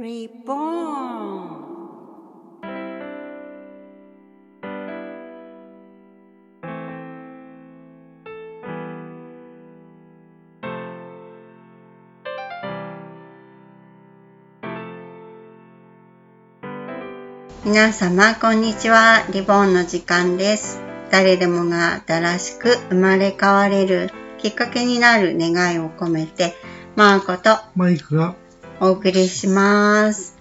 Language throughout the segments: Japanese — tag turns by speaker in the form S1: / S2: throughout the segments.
S1: Reborn 皆様こんにちは。リボンの時間です。誰でもが新しく生まれ変われるきっかけになる願いを込めてマーコと
S2: マイクが
S1: お送りします。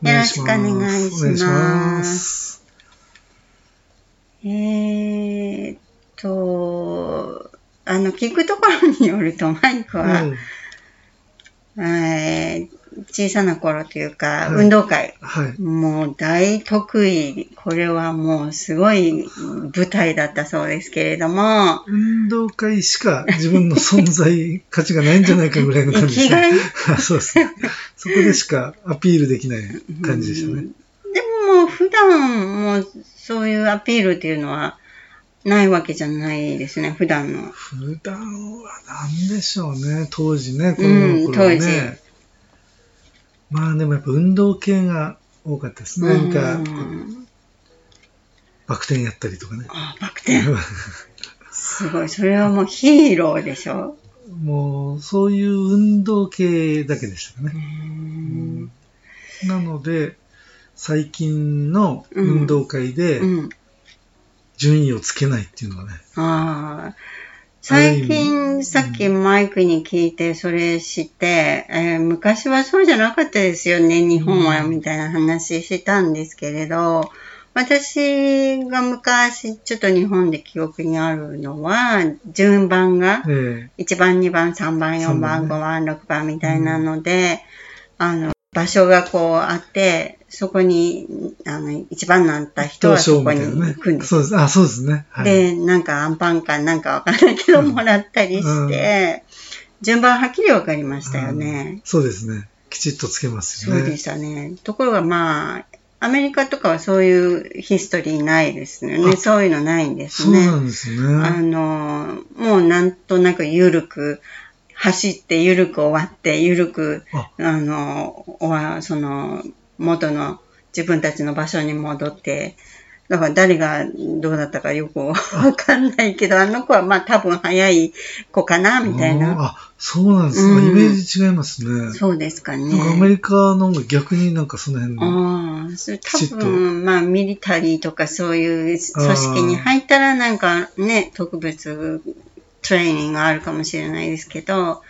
S1: よろしくお願いします。えーっと、あの、聞くところによると、マイクは、えー小さな頃というか、
S2: はい
S1: 運動会、
S2: はい。
S1: もう大得意、これはもうすごい舞台だったそうですけれども、
S2: 運動会しか自分の存在価値がないんじゃないかぐらいの感じでしたね。そうですね。そこでしかアピールできない感じでしたね。
S1: でももう普段もうそういうアピールっていうのはないわけじゃないですね、普段の。
S2: 普段は何でしょうね。当時ね、の頃は
S1: うん当時
S2: ね。まあでもやっぱ運動系が多かったですね。なんか
S1: う、
S2: バク転やったりとかね。
S1: あバク転。すごい。それはもうヒーローでしょ。
S2: もう、そういう運動系だけでしたか
S1: う
S2: ね。
S1: ん
S2: なので、最近の運動会で
S1: うん。
S2: 順位をつけないっていうのはね、
S1: ああ。最近、
S2: 味
S1: さっきマイクに聞いて、それ知って、えー昔はそうじゃなかったですよね、日本は、
S2: うん
S1: みたいな話したんですけれど、私が昔、ちょっと日本で記憶にあるのは、順番が、
S2: え
S1: 1番、2番、3番、4
S2: そう
S1: 番、
S2: ね。
S1: 5番、6番みたいなので、あの、場所がこうあって、そこに、あの、一番になった
S2: え
S1: 人はそこに行くん。です
S2: そうです。あ、そうですね。はい。
S1: で、なんかアンパンかなんかわかんないけど、
S2: うん
S1: もらったりして、順番はっきりわかりましたよね。
S2: そうですね。きちっとつけますよね。
S1: そうでしたね。ところがまあ、アメリカとかはそういうヒストリーないですよね。
S2: あ
S1: そういうのないんです
S2: そうな
S1: ね。
S2: んです
S1: あ
S2: ね。
S1: の、もうなんとなく緩く、走って緩く終わって、緩く、
S2: あ
S1: あの、終わその、元の自分たちの場所に戻って、だから誰がどうだったかよく わかんないけど、あの子はまあ多分早い子かな、みたいな。
S2: あそうなんですか。
S1: うん
S2: イメージ違いますね。
S1: そうですかね。
S2: かアメリカの方が逆になんかその辺の。
S1: ああ、それ多分、まあ、ミリタリーとかそういう組織に入ったらなんかね、特別トレーニングがあるかもしれないですけど、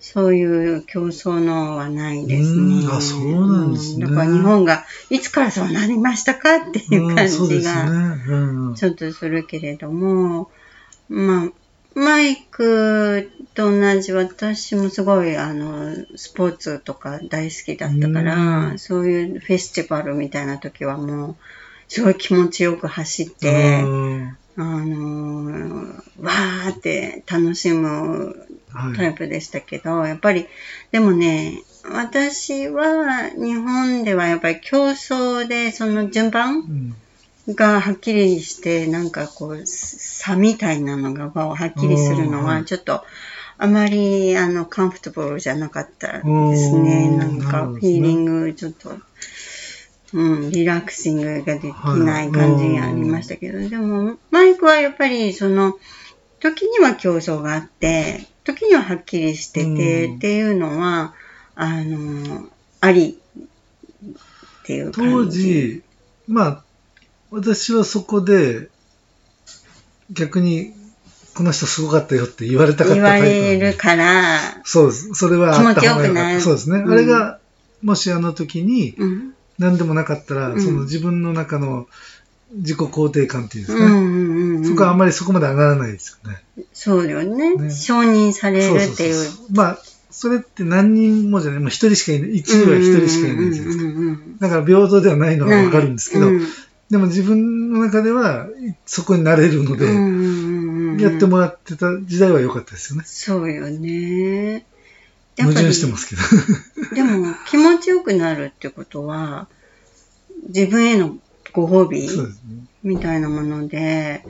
S1: そういう競争のはないですね。
S2: うんあそうなんですね
S1: うんだから日本がいつからそうなりましたかっていう
S2: うん
S1: 感。じが
S2: うん。
S1: ちょっとするけれども、まあ、マイクと同じ私もすごいあのスポーツとか大好きだったから、
S2: うん
S1: そういうフェスティバルみたいな時はもうすごい気持ちよく走って、
S2: うん
S1: あのわーって楽しむタ
S2: はい。
S1: イプでしたけど、やっぱりでもね私は日本ではやっぱり競争でその順番
S2: うん
S1: がはっきりして、なんかこう、差みたいなのがはっきりするのは、ちょっと、あまり、あの、カンフォトブルじゃなかったですね。
S2: うん
S1: なんか、フィーリング、ちょっと、うん、リラックシングができない感じがありましたけど、でも、マイクはやっぱり、その、時には競争があって、時にははっきりしてて、
S2: うん
S1: っていうのは、あの、ありっていう感
S2: 当
S1: じ。
S2: 時、まあ、私はそこで、逆に、この人すごかったよって言われたかった
S1: 言わ
S2: タイプなんで
S1: れるから、
S2: そうです。それは
S1: 気持ちよくな
S2: かった。
S1: る
S2: そうですね。
S1: うん
S2: あれが、もしあの時に
S1: うん、
S2: 何でもなかったら、
S1: うん
S2: その自分の中の自己肯定感っていうんですかね。
S1: うんうんうん、
S2: そこはあんまりそこまで上がらないですよね。
S1: そうよね
S2: ね
S1: 承認されるっていう。
S2: そうそうそう。まあ、それって何人もじゃない、もう一人しかいない、一位は一人しかいないじゃないですか。だから平等ではないのはわかるんですけど、
S1: うん
S2: でも自分の中ではそこになれるので、
S1: うんうんうんうん
S2: やってもらってた時代は良かったですよね。
S1: そうよね。やっ
S2: 矛
S1: ぱり
S2: 盾してますけど。
S1: でも気持ちよくなるってことは、自分へのご褒美
S2: ね。
S1: みたいなもので、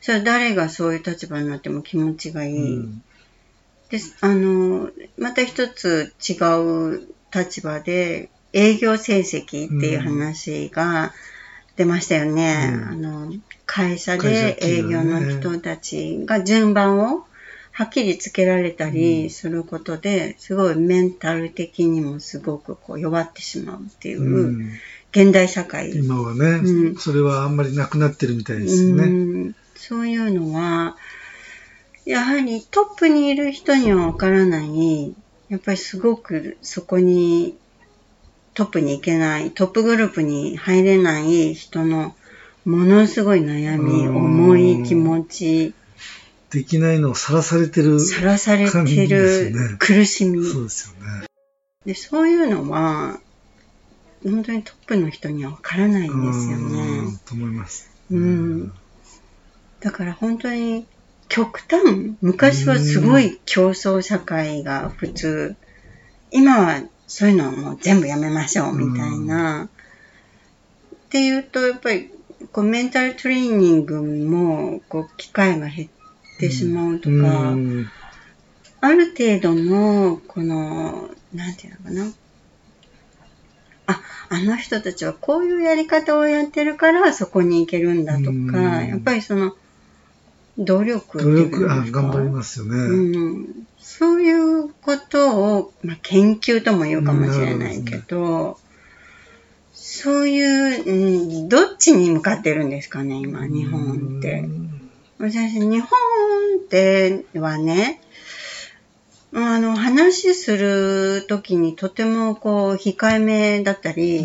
S1: それは誰がそういう立場になっても気持ちがいい。
S2: うん
S1: であのまた一つ違う立場で営業成績っていう話が出ましたよね。
S2: うん
S1: あの会社で営業の人たちが順番をはっきりつけられたりすることで、すごいメンタル的にもすごくこう弱ってしまうっていうう、
S2: ん。
S1: 現代社会。
S2: 今はね、
S1: うん。
S2: それはあんまりなくなってるみたいですよ
S1: う
S2: ね。
S1: ん。そういうのは、やはりトップにいる人にはわからない、やっぱりすごくそこにトップに行けない、トップグループに入れない人のものすごい悩み、
S2: うん。
S1: 重い気持ち、
S2: できないのをさらされてる。
S1: さらされてる苦しみ。
S2: そうですよね。
S1: でそういうのは、本当にトップの人にはわからないんですよ
S2: うん
S1: ね。
S2: と思います。
S1: うんだから本当に極端、昔はすごい競争社会が普通、今はそういうのはもう全部やめましょうみたいな。っていうと、やっぱりこうメンタルトレーニングもこう機会が減ってしまうとか、
S2: うん
S1: ある程度の、この、なんていうのかな。あ、あの人たちはこういうやり方をやってるからそこに行けるんだとか、
S2: うん
S1: やっぱりその、努力
S2: 努力、あ、頑張りますよね。
S1: うん、そういうことを、まあ、研究とも言うかもしれないけど、そういう、うん、どっちに向かってるんですかね、今、日本って。
S2: うん
S1: 私、日本ではね、あの、話するときにとてもこう、控えめだったり、
S2: え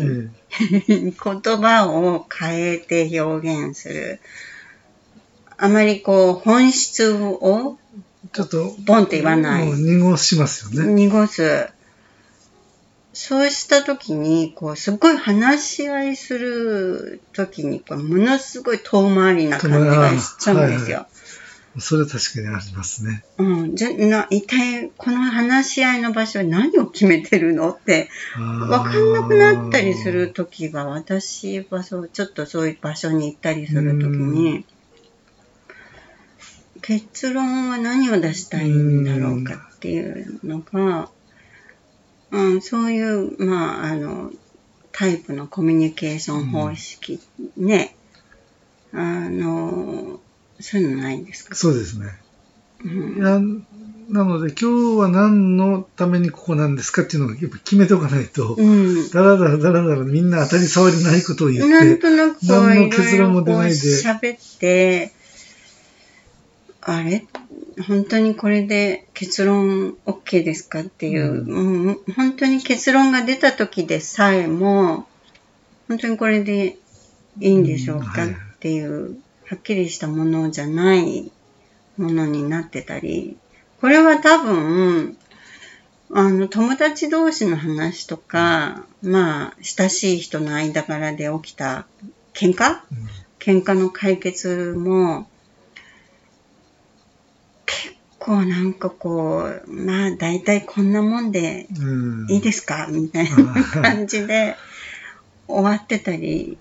S1: 言葉を変えて表現する。あまりこう、本質を
S2: えちょっと、
S1: ボンって言わない
S2: 濁しますよね。
S1: 濁す。そうしたときに、こう、すごい話し合いするときに、こうものすごい遠回りな感じがしちゃうんですよ。
S2: それは確かにありますね。
S1: うん。じゃ、な、一体、この話し合いの場所は何を決めてるのって、わかんなくなったりするときは、私はそう、ちょっとそういう場所に行ったりするときに、結論は何を出したいんだろうかっていうのが、うん、そういう、まあ、あの、タイプのコミュニケーション方式、ね、あの、そういうのないんですか？
S2: そうですね。
S1: うん。
S2: なので、今日は何のためにここなんですかっていうのをやっぱ決めておかないと、
S1: うん。
S2: だらだらだらだらみんな当たり障りないことを言
S1: なん
S2: って、
S1: となく
S2: 何の結論も出ないで。
S1: 喋って、あれ？本当にこれで結論 OK ですかっていう、うん。本当に結論が出た時でさえも、本当にこれでいいんでしょうか
S2: うんはい
S1: っていう、はっきりしたものじゃないものになってたり、これは多分、あの、友達同士の話とか、まあ、親しい人の間柄で起きた喧嘩？
S2: うん。
S1: 喧嘩の解決も、結構なんかこう、まあ大体こんなもんで
S2: うん。
S1: いいですか？みたいな感じで終わってたり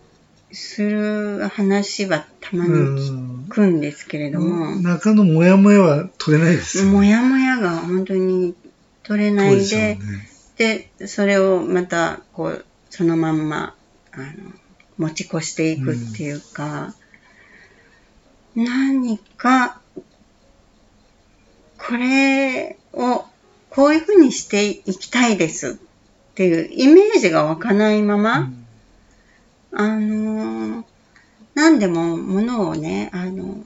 S1: する話はたまに聞くんですけれども、
S2: 中のモヤモヤは取れないですよね。
S1: もやもやが本当に取れないで、
S2: でね。
S1: で、それをまた、こう、そのまんま、あの、持ち越していくっていうか、何か、これを、こういうふうにしていきたいですっていうイメージが湧かないまま、あの、何でもものをね、あの、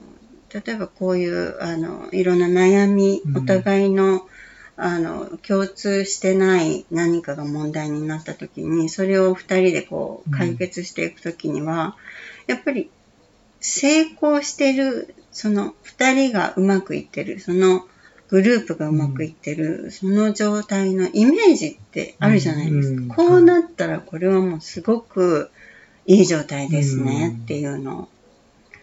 S1: 例えばこういう、あの、いろんな悩み、
S2: うん。
S1: お互いの、あの、共通してない何かが問題になった時に、それを二人でこう、
S2: うん。
S1: 解決していく時には、やっぱり、成功してる、その二人がうまくいってる、そのグループがうまくいってる、その状態のイメージってあるじゃないですか。
S2: うん。
S1: こうなったらこれはもうすごくいい状態ですね
S2: うん。
S1: っていうのを。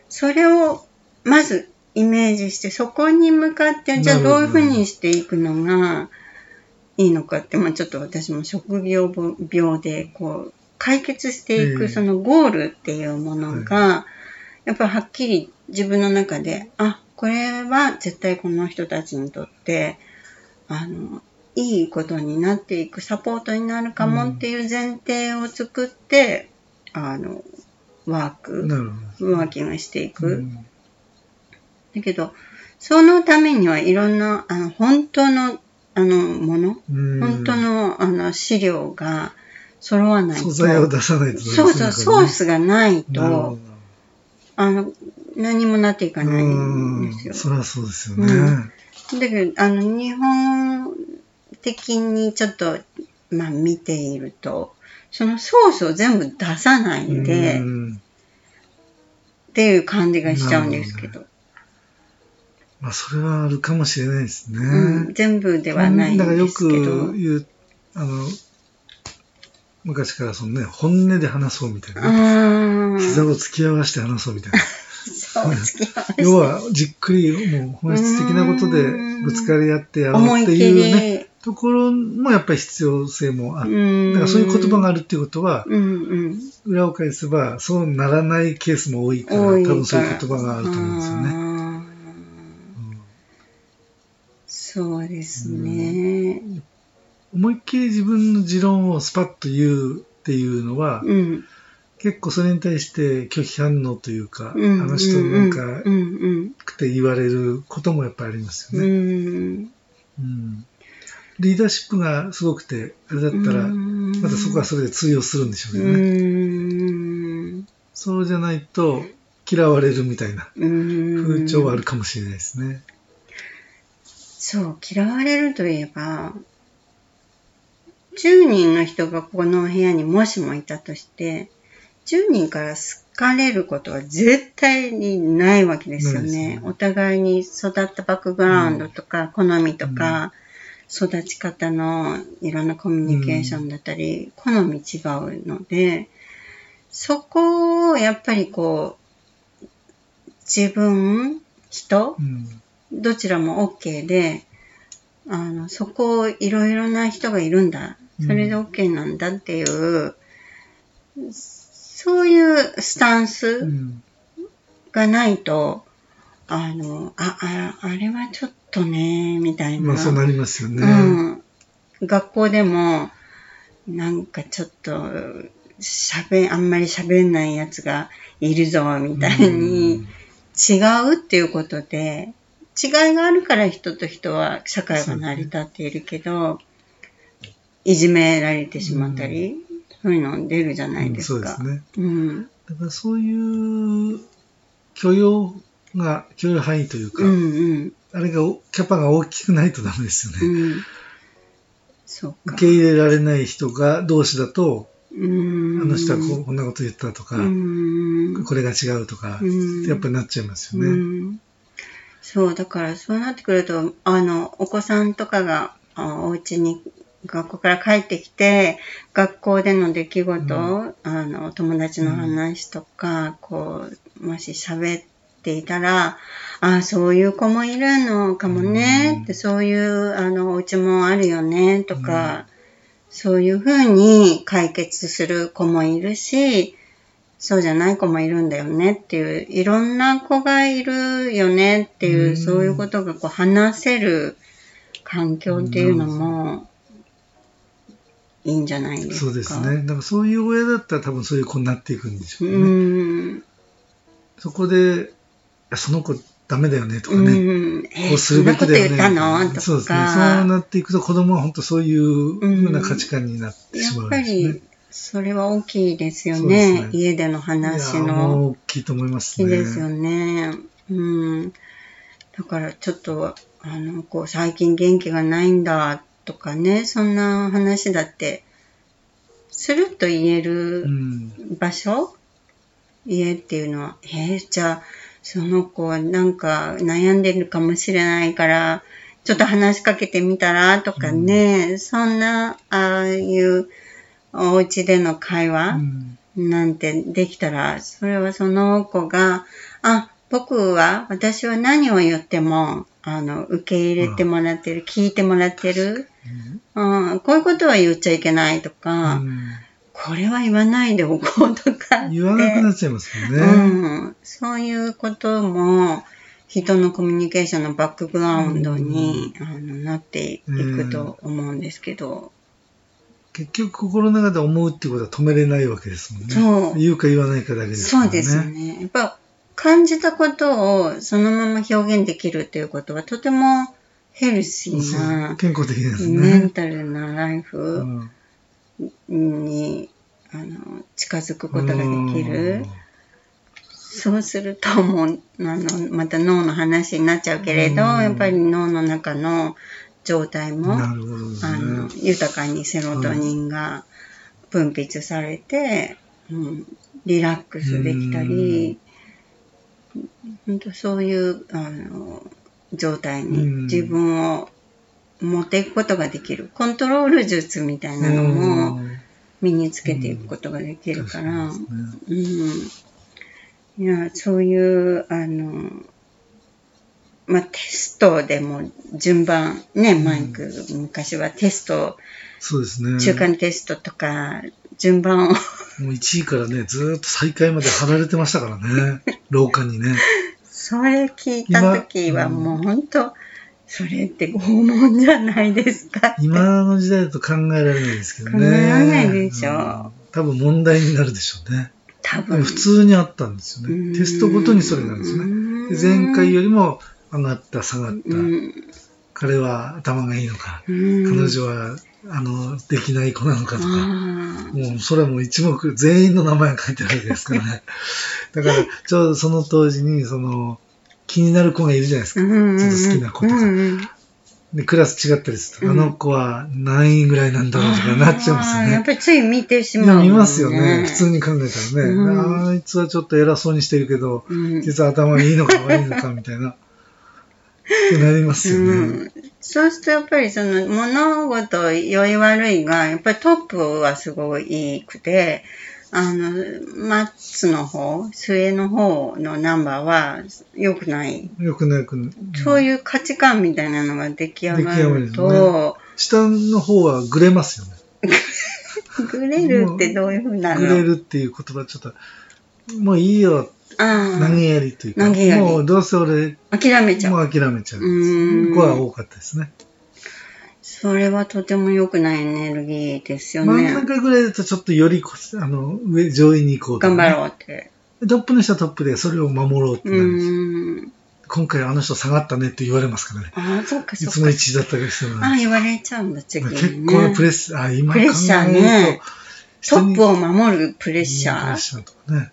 S1: それをまずイメージして、そこに向かって、じゃあ
S2: ど
S1: どういうふうにしていくのがいいのかって、まあちょっと私も職業病で、こう、解決してい
S2: ええ
S1: くそのゴールっていうものが、やっぱりはっきり自分の中で、あ、これは絶対この人たちにとって、あの、いいことになっていくサポートになるかもっていう前提を作って、あの、ワーク、ワーキングしてい
S2: ど。
S1: く。
S2: うん
S1: だけど、そのためにはいろんな、あの、本当の、あの、もの、
S2: うん
S1: 本当の、あの、資料が揃わないと。
S2: 素材を出さないと
S1: そうそう、ソースがないと、あの、何もなっていか
S2: ど
S1: ない
S2: うんん
S1: ですよ。
S2: そりゃそうですよね。
S1: うんだけど、あの、日本的にちょっと、まあ見ていると、そのソースを全部出さないで、っ
S2: うん
S1: ていう感じがしちゃうんですけど。
S2: まあ、それはあるかもしれないですね。
S1: うん、全部ではないん
S2: だからよく
S1: ですけど。
S2: 言う、あの、昔からそのね、本音で話そうみたいな膝を突き合わせて話そうみたいな。要は、じっくり、もう本質的なことでぶつかり合ってやろうって
S1: 思い
S2: うね、
S1: り、
S2: ところもやっぱり必要性もあって、
S1: うん
S2: だからそういう言葉があるっていうことは。裏を返せば、そうならないケースも多いから、多分そういう言葉があると思うんですよね。
S1: そうですね。
S2: 思いっきり自分の持論をスパッと言うっていうのは、
S1: うん。
S2: 結構それに対して拒否反応というか、
S1: うん。
S2: あの人なんか、
S1: うんうん
S2: って言われることもやっぱりありますよね。
S1: うん。
S2: うんリーダーシップがすごくて、あれだったら、またそこはそれで通用するんでしょうけど
S1: う
S2: ね。
S1: ん。
S2: そうじゃないと嫌われるみたいな
S1: うん。
S2: 風潮はあるかもしれないですね。
S1: そう、嫌われるといえば、10人の人がこの部屋にもしもいたとして、10人から好かれることは絶対にないわけですよね。
S2: ね。
S1: お互いに育ったバックグラウンドとか、好みとか、育ち方のいろんなコミュニケーションだったり、好み違うので、そこをやっぱりこう、自分、人、
S2: うん。
S1: どちらも OK で、あの、そこをいろいろな人がいるんだ。それで OK なんだっていう、そういうスタン
S2: う
S1: ス
S2: ん
S1: がないと、あの、あ、あ、あれはちょっとね、みたいな。
S2: まあそうなりますよね。
S1: うん。学校でも、なんかちょっと、喋、あんまり喋んないやつがいるぞ、みたいに、違うっていうことで、違いがあるから人と人は社会が成り立っているけど、いじめられてしまったり、そういうの出るじゃないですか。
S2: うんそうですね。
S1: うん。
S2: だからそういう許容が、許容範囲というか、
S1: うんうん。
S2: あれが、キャパが大きくないとダメですよね。
S1: うん。そうか。
S2: 受け入れられない人が同士だと、
S1: うん。
S2: あの人はこうこんなこと言ったとか、
S1: うん。
S2: これが違うとか、
S1: うん
S2: やっぱりなっちゃいますよ
S1: う
S2: ね。
S1: んそう、だからそうなってくると、あの、お子さんとかが、あお家に、学校から帰ってきて、学校での出来事、
S2: う
S1: あの、友達の話とか、こう、もし喋っていたら、あそういう子もいるのかもね、
S2: うん。
S1: って、そういう、あの、お家もあるよね、とか、そういうふうに解決する子もいるし、そうじゃない子もいるんだよねっていう、いろんな子がいるよねっていう、
S2: うん。
S1: そういうことがこう話せる環境っていうのもいいんじゃないですか。
S2: そうですね。だからそういう親だったら多分そういう子になっていくんでしょ
S1: う
S2: うね。
S1: ん。
S2: そこで、いやその子ダメだよねとか
S1: う
S2: ね。
S1: ん。
S2: こ
S1: え、
S2: うするべきだよね。そうですね。そうなっていくと子供は本当そういうふうな価値観になってしま
S1: やっぱ
S2: うんですね。
S1: り、それは大きいですよね。
S2: ね
S1: 家での話
S2: いや
S1: の。
S2: 大きいと思いますね。
S1: 好きですよね。うん。だからちょっと、あの、こう、最近元気がないんだとかね、そんな話だって、スルッと言える
S2: うん。
S1: 場所、家っていうのは、えーじゃあ、その子はなんか悩んでるかもしれないから、ちょっと話しかけてみたらとかね、そんな、ああいうお家での会話、
S2: うん。
S1: なんてできたら、それはその子が、あ、僕は、私は何を言っても、あの、受け入れてもらってる、聞いてもらってる、うん、こういうことは言っちゃいけないとか、
S2: うん
S1: これは言わないでおこうとか。
S2: 言わなくなっちゃいますよね。
S1: うん、そういうことも人のコミュニケーションのバックグラウンドに、あのなっていくと思うんですけど、
S2: 結局心の中で思うっていうことは止めれないわけですもんね。
S1: そう
S2: 言うか言わないかだけですからね。
S1: そうですよね。やっぱ感じたことをそのまま表現できるっていうことはとてもヘルシーな
S2: 健康的です
S1: メン
S2: ね。
S1: タルなライ
S2: う
S1: フ
S2: ん
S1: に、あの近づくことができる。そうするともうあのまた脳の話になっちゃうけれど、
S2: うん
S1: やっぱり脳の中の状態
S2: うん
S1: も
S2: なるほどです
S1: あの
S2: ね。
S1: 豊かにセロトニンが分泌されて、うん、リラックスできたり、本当そういうあの状態に
S2: うん
S1: 自分を持っていくことができる。コントロール術みたいなのも
S2: うん
S1: 身につけていくことができるから、うん。いや、そういう、あの、まあ、テストでも順番、ね、マイク、昔はテスト、
S2: そうですね。
S1: 中間テストとか、順番を、
S2: もう1位からね、ずーっと最下位まで貼られてましたからね。廊下にね。
S1: それ聞いたときは
S2: 今
S1: もう本当、それって拷問じゃないですか。
S2: 今の時代だと考えられないですけどね。
S1: 考えられないでしょ
S2: うん多分問題になるでしょうね。
S1: 多分。
S2: 普通にあったんですよ
S1: うん
S2: ね。テストごとにそれなんですよね。で前回よりも上がった、下がった。
S1: うん
S2: 彼は頭がいいのか。
S1: うん
S2: 彼女は、あの、できない子なのかとか。
S1: あ
S2: もう、それはもう一目、全員の名前が書いてあるわけですからね。だから、ちょうどその当時に、その、気になる子がいるじゃないですか。
S1: ーうん
S2: ちょっと好きな子とか
S1: うんうん
S2: で、クラス違ったりすると、
S1: うん
S2: あの子は何位ぐらいなんだろうとかなっちゃうんですよ
S1: あーやっ
S2: ね。
S1: ぱりつい見てしまうね。
S2: 見ますよね。普通に考えたらね。
S1: うん
S2: あいつはちょっと偉そうにしてるけど、
S1: うん
S2: 実は頭がいいのか悪いのかみたいな。なりますよね。
S1: うん。そうするとやっぱりその物事良い悪いがやっぱりトップはすごいいいくてあの末の方末の方のナンバーは良くない、
S2: よくないく、
S1: そういう価値観みたいなのが出来上が
S2: る
S1: と、
S2: 下の方はグレますよね。
S1: グレるってどういうふうなの？
S2: グレるっていう言葉ちょっと、もういいよ、
S1: あ
S2: 投げやりというか、もうどうせ俺、
S1: あ諦めちゃう。
S2: もう諦めちゃう。
S1: うん。
S2: 子は多かったですね。
S1: それはとても良くないエネルギーですよ
S2: 真ん
S1: ね
S2: 中ぐらいだとちょっとよりこあの上上位に行こうとかね、
S1: 頑張ろうって。
S2: トップの人はトップでそれを守ろうって
S1: う
S2: なるんです。よ
S1: ん。
S2: 今回あの人下がったねって言われますからね。
S1: ああそっか
S2: いつも
S1: そっか
S2: 1位だった人
S1: あ
S2: が
S1: あ、言われちゃうんだ、次に、ね。
S2: 結構なプレッシャー、あ今考えると、
S1: ね。トップ
S2: を
S1: を守るプレッシャー。
S2: プレッシャーとかね。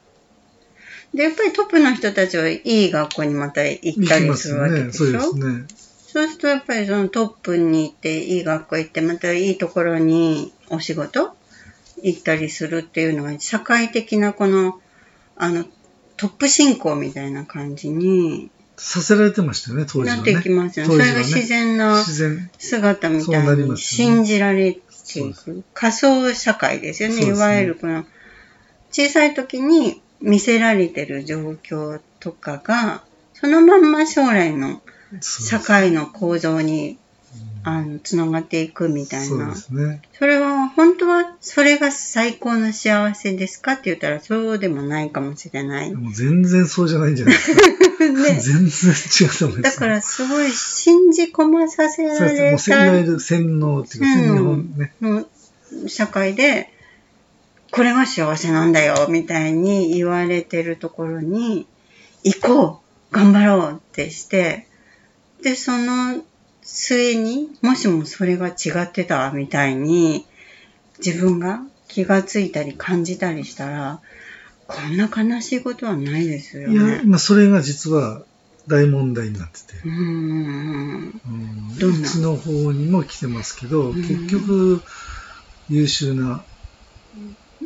S1: で、やっぱりトップの人たちはいい学校にまた行ったり
S2: すす
S1: るわけ
S2: ね。そう
S1: でしょ
S2: ですね。
S1: そうするとやっぱりそのトップに行って、いい学校行って、またいいところにお仕事行ったりするっていうのは、社会的なこの、あの、トップ進行みたいな感じに
S2: させられてましたよね、当時はね。
S1: なっていきますよね。それが自然な。姿みたいに信じられていく仮想社会ですよねいわゆるこの小さい時に見せられてる状況とかがそのまんま将来の社会の構造にあのつながっていくみたいな。
S2: ですね。
S1: それは本当はそれが最高の幸せですかって言ったらそうでもないかもしれない。
S2: もう全然そうじゃないんじゃないですか。
S1: ね、
S2: 全然違うと思います。
S1: だからすごい信じ込まさせ
S2: そう
S1: ら
S2: ですね。もう洗脳っていうか、
S1: うん
S2: 日本ね。
S1: の社会で、これが幸せなんだよ、みたいに言われてるところに、行こう頑張ろうってして、で、その末に、もしもそれが違ってた、みたいに、自分が気がついたり感じたりしたら、こんな悲しいことはないですよ
S2: いや
S1: ね、。
S2: まあ、それが実は大問題になってて。
S1: うーん。
S2: うん
S1: どんな？
S2: うちの方にも来てますけど、
S1: ん
S2: 結局、優秀な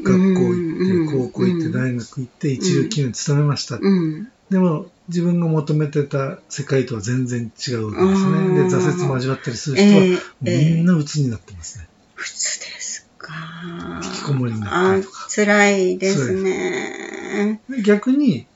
S2: 学校行って、
S1: うん
S2: 高校行って、
S1: うん
S2: 大学行って、一流企業に勤めました。
S1: うん。
S2: でも、自分が求めてた世界とは全然違うわけですね。で、挫折も味わったりする人は、みんな鬱になってますね。
S1: 普通ですか。
S2: 引きこもりになったりとか
S1: あ辛いですね。
S2: で逆に、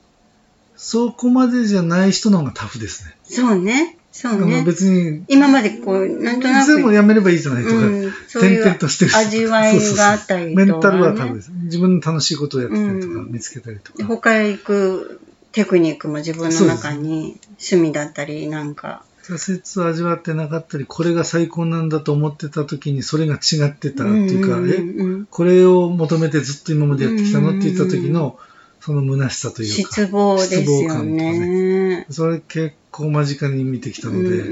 S2: そこまでじゃない人の方がタフですね。
S1: そうね。そうね。
S2: 別に、
S1: 今までこう、なんとなく、
S2: 全部やめればいいじゃないとか、
S1: うん、そうい
S2: 点々
S1: う
S2: としてる人
S1: 味わいがあったりとか、ね。
S2: メンタルはタフです。自分の楽しいことをやってたりとか、
S1: うん
S2: 見つけたりと
S1: で
S2: か。
S1: 他へ行くテクニックも自分の中に趣味だったり、なんか。
S2: 挫折を味わってなかったり、これが最高なんだと思ってた時にそれが違ってたっていうか、
S1: うんうん
S2: え、これを求めてずっと今までやってきたのって言った時の、その虚しさというか。
S1: 失望ですよね。
S2: それ結構間近に見てきたので、
S1: う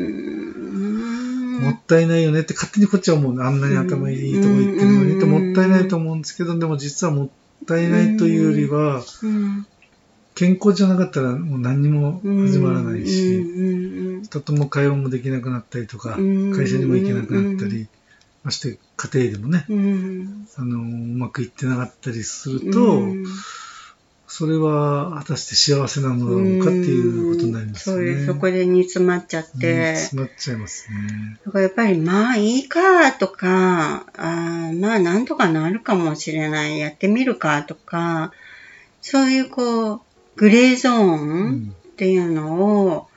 S1: ん。
S2: もったいないよねって勝手にこっちは思うあんなに頭いいとこ行ってるのにってもったいないと思うんですけど、でも実はもったいないというよりは、
S1: うん。
S2: 健康じゃなかったらもう何にも始まらないし、
S1: うん。
S2: 人とも会話もできなくなったりとか、
S1: うん。
S2: 会社にも行けなくなったり、まして家庭でもね、
S1: うん。
S2: あの、うまくいってなかったりすると、
S1: うん
S2: それは果たして幸せなのだろうかっていうことになりますよね。
S1: そうです。そこで煮詰まっちゃっ
S2: うん
S1: て。
S2: 詰まっちゃいますね。
S1: だからやっぱりまあいいかとか、あーまあなんとかなるかもしれない、やってみるかとか、そういうこう、グレーゾー
S2: う
S1: ン
S2: ん
S1: っていうのを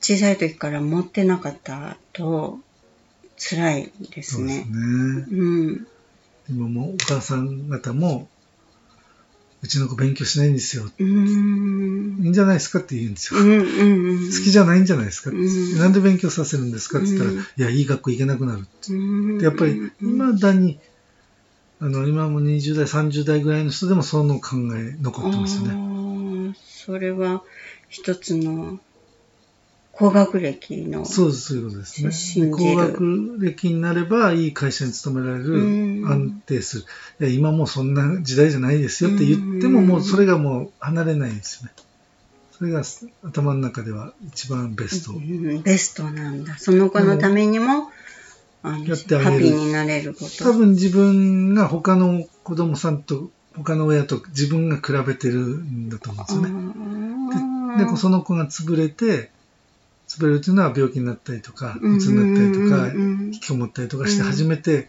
S1: 小さい時から持ってなかったと辛いです
S2: そうです
S1: ね。
S2: ね。
S1: うん。
S2: 今もうお母さん方も、うちの子勉強しないんですよ。いいんじゃないですかって言うんですよ。好きじゃないんじゃないですか、
S1: うん
S2: なんで勉強させるんですかって言ったら、
S1: うん
S2: いや、いい学校行けなくなるって。やっぱり、未だに、あの、今も20代、30代ぐらいの人でもその考え残ってますよね。
S1: それは一つの高学歴の。
S2: そうです、そういうことですね。高学歴になれば、いい会社に勤められる、
S1: うん
S2: 安定する。いや、今もうそんな時代じゃないですよって言っても、
S1: うん
S2: もうそれがもう離れないんですよね。それが頭の中では一番ベスト。
S1: うんベストなんだ。その子のためにも、
S2: やってあげる
S1: ハッピーになれること。
S2: 多分自分が他の子供さんと、他の親と自分が比べてるんだと思うんですよね。で、でその子が潰れて、潰れるというのは病気になったりとか、
S1: う
S2: つになったりとか、引きこもったりとかして
S1: うん。
S2: 初めて、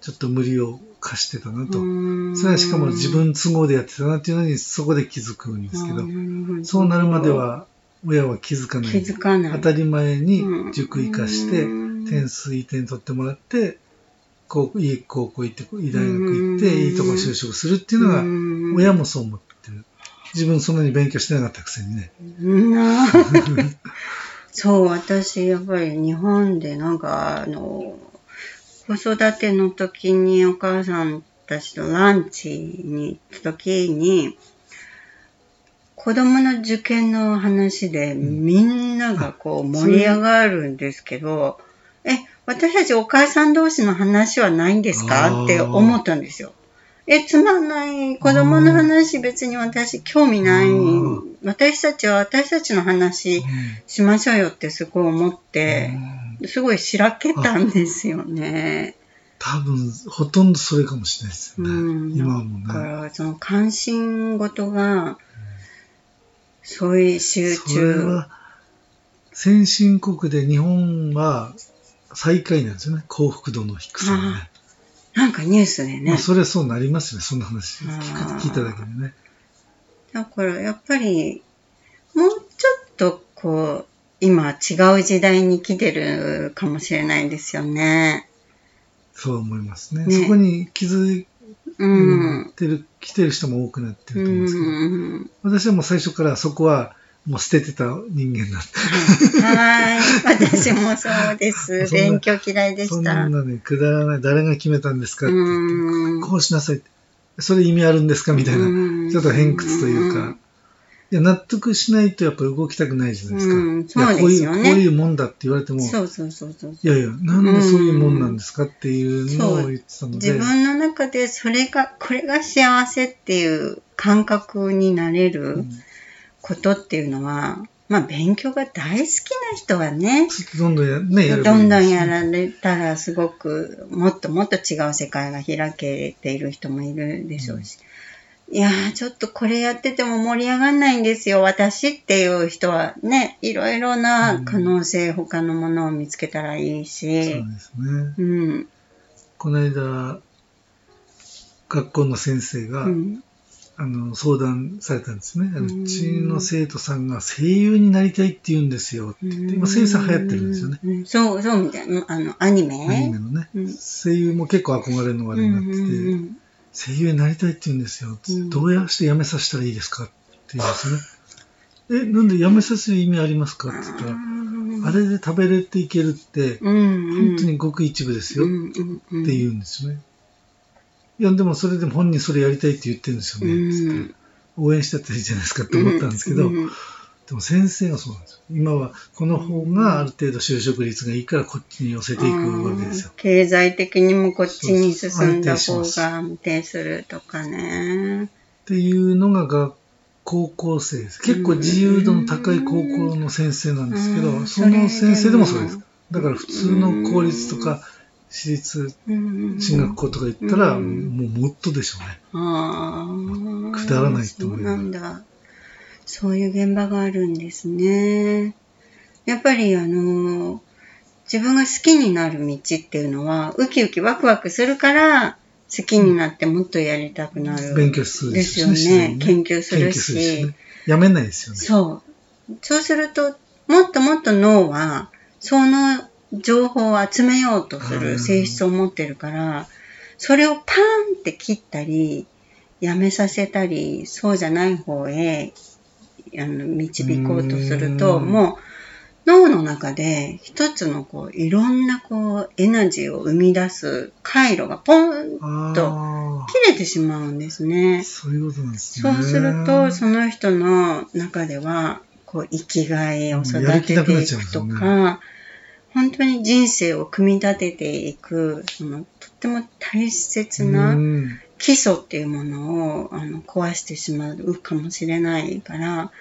S2: ちょっと無理を課してたなと。
S1: うん。
S2: それはしかも自分都合でやってたなっていうのにそこで気づくんですけど、
S1: ど。
S2: そうなるまでは親は気づかない。
S1: 気づかない。
S2: 当たり前に塾行かして、
S1: うん。
S2: 点数いい点取ってもらって、高校いい高校行って、いい大学行って、
S1: うん。
S2: いいとこ就職するっていうのが、
S1: うん。
S2: 親もそう思ってる。自分そんなに勉強してなかったくせにね。
S1: そう、私、やっぱり日本でなんか、あの、子育ての時にお母さんたちとランチに行った時に、子供の受験の話でみんながこう盛り上がるんですけど、え、私たちお母さん同士の話はないんですか？って思ったんですよ。え、つまんない。子供の話別に私興味ない
S2: うん。
S1: 私たちは私たちの話しましょうよってすごい思っ
S2: う
S1: て、
S2: ん
S1: すごいしらけたんですよね。
S2: 多分、ほとんどそれかもしれないですよね。
S1: うん
S2: 今はも
S1: だか
S2: ね。
S1: ら、その関心事が、そういう集
S2: それ
S1: 中。
S2: は、先進国で日本は最下位なんですよね。幸福度の低さがね。
S1: なんかニュースで
S2: まあ、
S1: ね。
S2: それはそうなりますよね。そんな話聞いただけでね。
S1: だから、やっぱり、もうちょっと、こう、今違う時代に来てるかもしれないですよね。
S2: そう思いますね。
S1: ね
S2: そこに気づい
S1: うん。
S2: てる、来てる人も多くなってると思うんですけど、
S1: うん
S2: 私はもう最初からそこはもう捨ててた人間なんで、
S1: はい。私もそうです。勉強嫌いで
S2: そん
S1: した。
S2: なね、くだらない、誰が決めたんですかって言って、
S1: うん
S2: こうしなさいって。それ意味あるんですかみたいな、
S1: うん
S2: ちょっと偏屈というか、いや、納得しないとやっぱ動きたくないじゃないですか。
S1: うんそう
S2: いやこういう、
S1: ですよね
S2: こういうもんだって言われても、
S1: そうそうそうそう。
S2: いやいや、なんでそういうもんなんですかっていうのを言ってたので、
S1: 自分の中でそれが、これが幸せっていう感覚になれることっていうのは、まあ勉強が大好きな人はね、
S2: どんどんや,、ね、や
S1: どんどんやられたらすごくもっともっと違う世界が開けている人もいるでしょうし。いやー、ちょっとこれやってても盛り上がんないんですよ、私っていう人はね、いろいろな可能性、他のものを見つけたらいい
S2: そう
S1: し、
S2: ですね。
S1: うん。
S2: この間、学校の先生が、
S1: うん
S2: あの相談されたんですね。
S1: う
S2: ちの生徒さんが声優になりたいって言うんですよって言って、今声優さん流行ってるんですよね。
S1: うん。そう、そうみたいな。あの、アニメ？
S2: アニメのね。
S1: うん
S2: 声優も結構憧れのあれになってて、
S1: うんうんうん
S2: 声優になりたいって言うんですよって、
S1: うん
S2: どうやして辞めさせたらいいですかって言うんですよね。え、なんでやめさせる意味ありますかって言ったら、あれで食べれていけるって、本当にごく一部ですよって言うんですよね。いや、でもそれでも本人それやりたいって言ってるんですよね。つって応援してったらいいじゃないですかって思ったんですけど、
S1: うんうん
S2: でも先生がそうなんですよ。今はこの方がある程度就職率がいいからこっちに寄せていくわけですよ。
S1: 経済的にもこっちに進んだ方が安定するとかね。
S2: っていうのが学高校生です。結構自由度の高い高校の先生なんですけど、
S1: うん
S2: その先生でもそうです。だから普通の公立とか私立
S1: うん
S2: 進学校とか行ったら、
S1: うん
S2: もうもっとでしょうね。
S1: ああ。
S2: くだらないと思
S1: そう
S2: う
S1: なんだ。そういう現場があるんですね。やっぱりあの、自分が好きになる道っていうのは、ウキウキワクワクするから、好きになってもっとやりたくなる。
S2: 勉強する
S1: ですよね。
S2: に
S1: 研究する
S2: し。やめないですよね。
S1: そう。そうすると、もっともっと脳は、その情報を集めようとする性質を持ってるから、それをパーンって切ったり、やめさせたり、そうじゃない方へあの導こうとすると、
S2: うん。
S1: もう脳の中で一つのこういろんなこうエナジーを生み出す回路がポン
S2: あ
S1: 切れてしまうんですね。
S2: あ、。そういうことなんですね。
S1: そうすると、その人の中では、こう、生きがいを育てていくとか、本当に人生を組み立てていく、その、とっても大切
S2: う
S1: なん基礎っていうものをあの壊してしまうかもしれないから、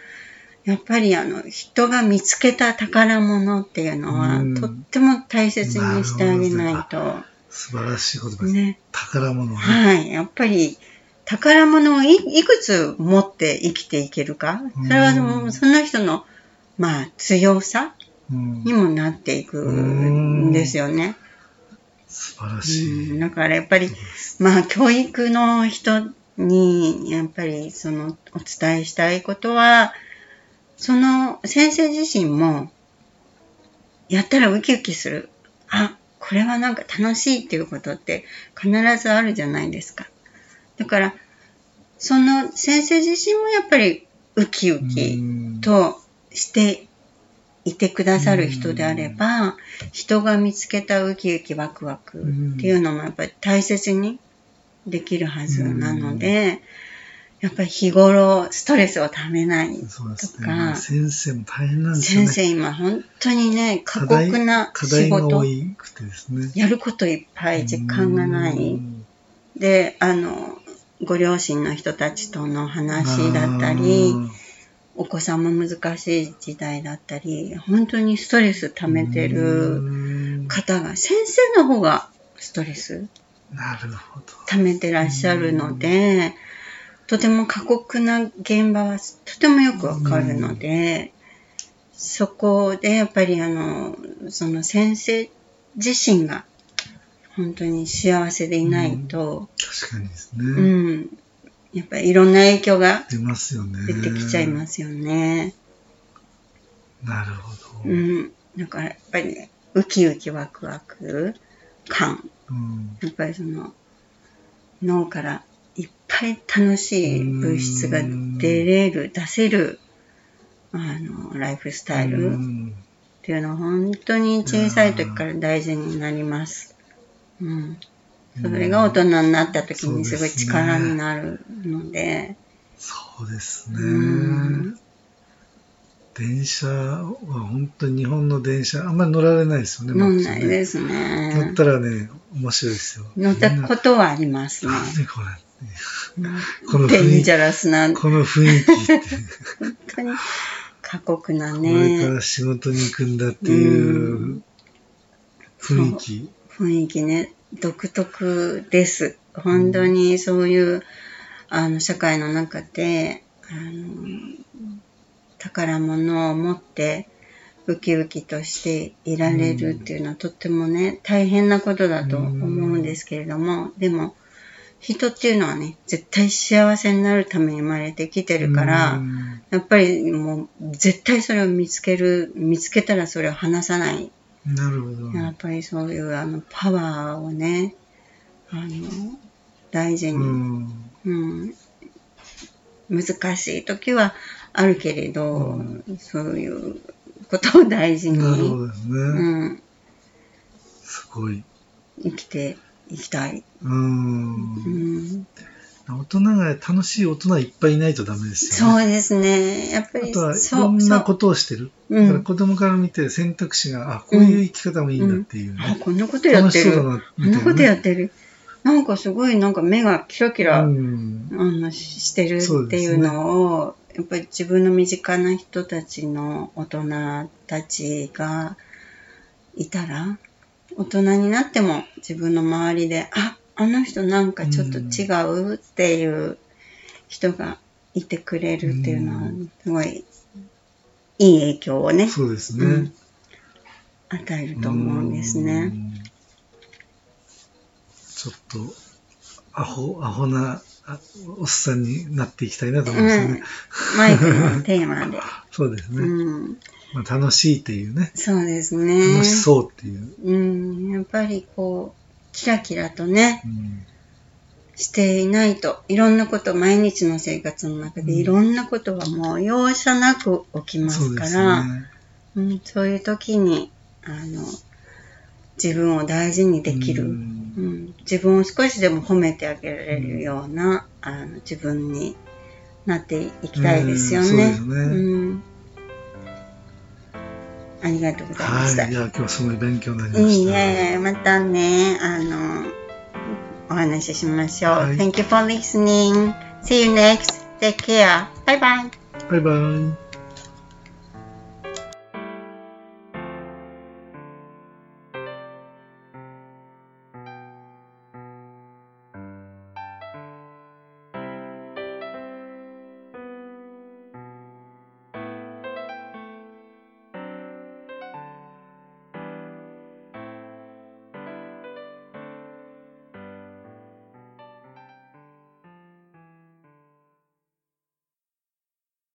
S1: やっぱりあの、人が見つけた宝物っていうのは
S2: うん、
S1: とっても大切にしてあげないと、
S2: 素晴らしい言葉です。
S1: ね。
S2: 宝物ね。
S1: はい。やっぱり、宝物をいいくつ持って生きていけるか。それはその人の、まあ、強さ
S2: うん
S1: にもなっていくんですよね。
S2: 素晴らしい。
S1: うんだからやっぱり、まあ、教育の人に、やっぱり、その、お伝えしたいことは、その先生自身も、やったらウキウキする。あ、これはなんか楽しいっていうことって必ずあるじゃないですか。だから、その先生自身もやっぱりウキウキ
S2: うん
S1: としていてくださる人であれば、人が見つけたウキウキワクワクっていうのもやっぱり大切にできるはずなので、やっぱり日頃ストレスをためないとか
S2: ね。先生も大変なんですよね。
S1: 先生今本当にね、過酷な仕事
S2: ね。
S1: やることいっぱい時間がな
S2: う
S1: い。
S2: ん
S1: で、あの、ご両親の人たちとの話だったり、お子さんも難しい時代だったり、本当にストレス溜めてる
S2: うん
S1: 方が、先生の方がストレス
S2: なるほど。
S1: 溜めてらっしゃるので、とても過酷な現場はとてもよくわかるので、そこでやっぱりあの、その先生自身が本当に幸せでいないと、
S2: 確かにです
S1: う
S2: ね。
S1: ん、やっぱりいろんな影響が
S2: 出ますよね。
S1: 出てきちゃいますよね。
S2: なるほど。
S1: うん。だからやっぱりね、ウキウキワクワク感。
S2: うん
S1: やっぱりその、脳からいっぱい楽しい物質が出れる、出せる、あの、ライフスタイルっ
S2: うん
S1: ていうのは本当に小さい時から大事になります。うん。それが大人になった時にすごい力になるので、
S2: そうです
S1: うん
S2: ね。電車は本当に日本の電車、あんまり乗られないですよね。
S1: 飲ん
S2: マッチね
S1: ないです
S2: 乗
S1: ね
S2: っ。たらね、面白いですよ。
S1: 乗ったことはありますね。
S2: 何この雰囲気
S1: デンジャラスな、
S2: この雰囲気って、
S1: 本当に過酷な
S2: これか
S1: ね、
S2: ら仕事に行くんだっていう雰囲気。
S1: 雰囲気ね、独特です。本当にそういう、あの、社会の中で、あの、宝物を持って、ウキウキとしていられるっていうのはとってもね、大変なことだと思うんですけれども、でも、人っていうのはね、絶対幸せになるために生まれてきてるから、
S2: うん
S1: やっぱりもう絶対それを見つける、見つけたらそれを離さない。
S2: なるほど。
S1: やっぱりそういうあのパワーをね、あの、大事
S2: う
S1: に、
S2: ん
S1: うん、難しい時はあるけれど、
S2: うん
S1: そういうことを大事に、
S2: なるほどですね。
S1: うん、
S2: すごい。
S1: 生きていきたい。
S2: うー。
S1: うんん、
S2: 大人が楽しい大人いっぱいいないとダメですよね。
S1: そうですね。やっぱり
S2: あとはいろんなことをしてる。だから子供から見て選択肢が、あ、こういう生き方もいいんだっていう
S1: あ
S2: ね。
S1: こんなことやってる。
S2: 楽しそうだな、
S1: こんなこと。やってる。なんかすごいなんか目がキラキラ、
S2: うん。
S1: あのししてるっていうのを、やっぱり自分の身近な人たちの大人たちがいたら大人になっても自分の周りでああの人なんかちょっと違うっていう人がいてくれるっていうのは
S2: うん
S1: すごいいい影響をね
S2: そうですね
S1: うん。与えると思うんです
S2: う
S1: ね。
S2: ん。ちょっと、アホ、アホなあおっさんになっていきたいなと思うんですよね。
S1: マイクのテーマで。
S2: そうですね。
S1: うん、
S2: まあ、楽しいっていうね。
S1: そうですね。
S2: 楽しそうっていう。
S1: うん、やっぱりこう、キラキラとね、
S2: うん
S1: していないと、いろんなこと、毎日の生活の中で
S2: うん。
S1: いろんなことはもう容赦なく起きま
S2: す
S1: すから、
S2: ね。
S1: うん、そういう時に、あの、自分を大事にできる、
S2: う
S1: うんん自分を少しでも褒めてあげられるような、あの自分になっていきたいですよ
S2: ね。
S1: うんありがとうございました。
S2: はい。いや、今日はすごい勉強になりま
S1: いい
S2: した。
S1: え、またね、あの、お話ししましょう。
S2: はい
S1: Thank you for listening. See you next. Take care. Bye bye.
S2: バイバイ。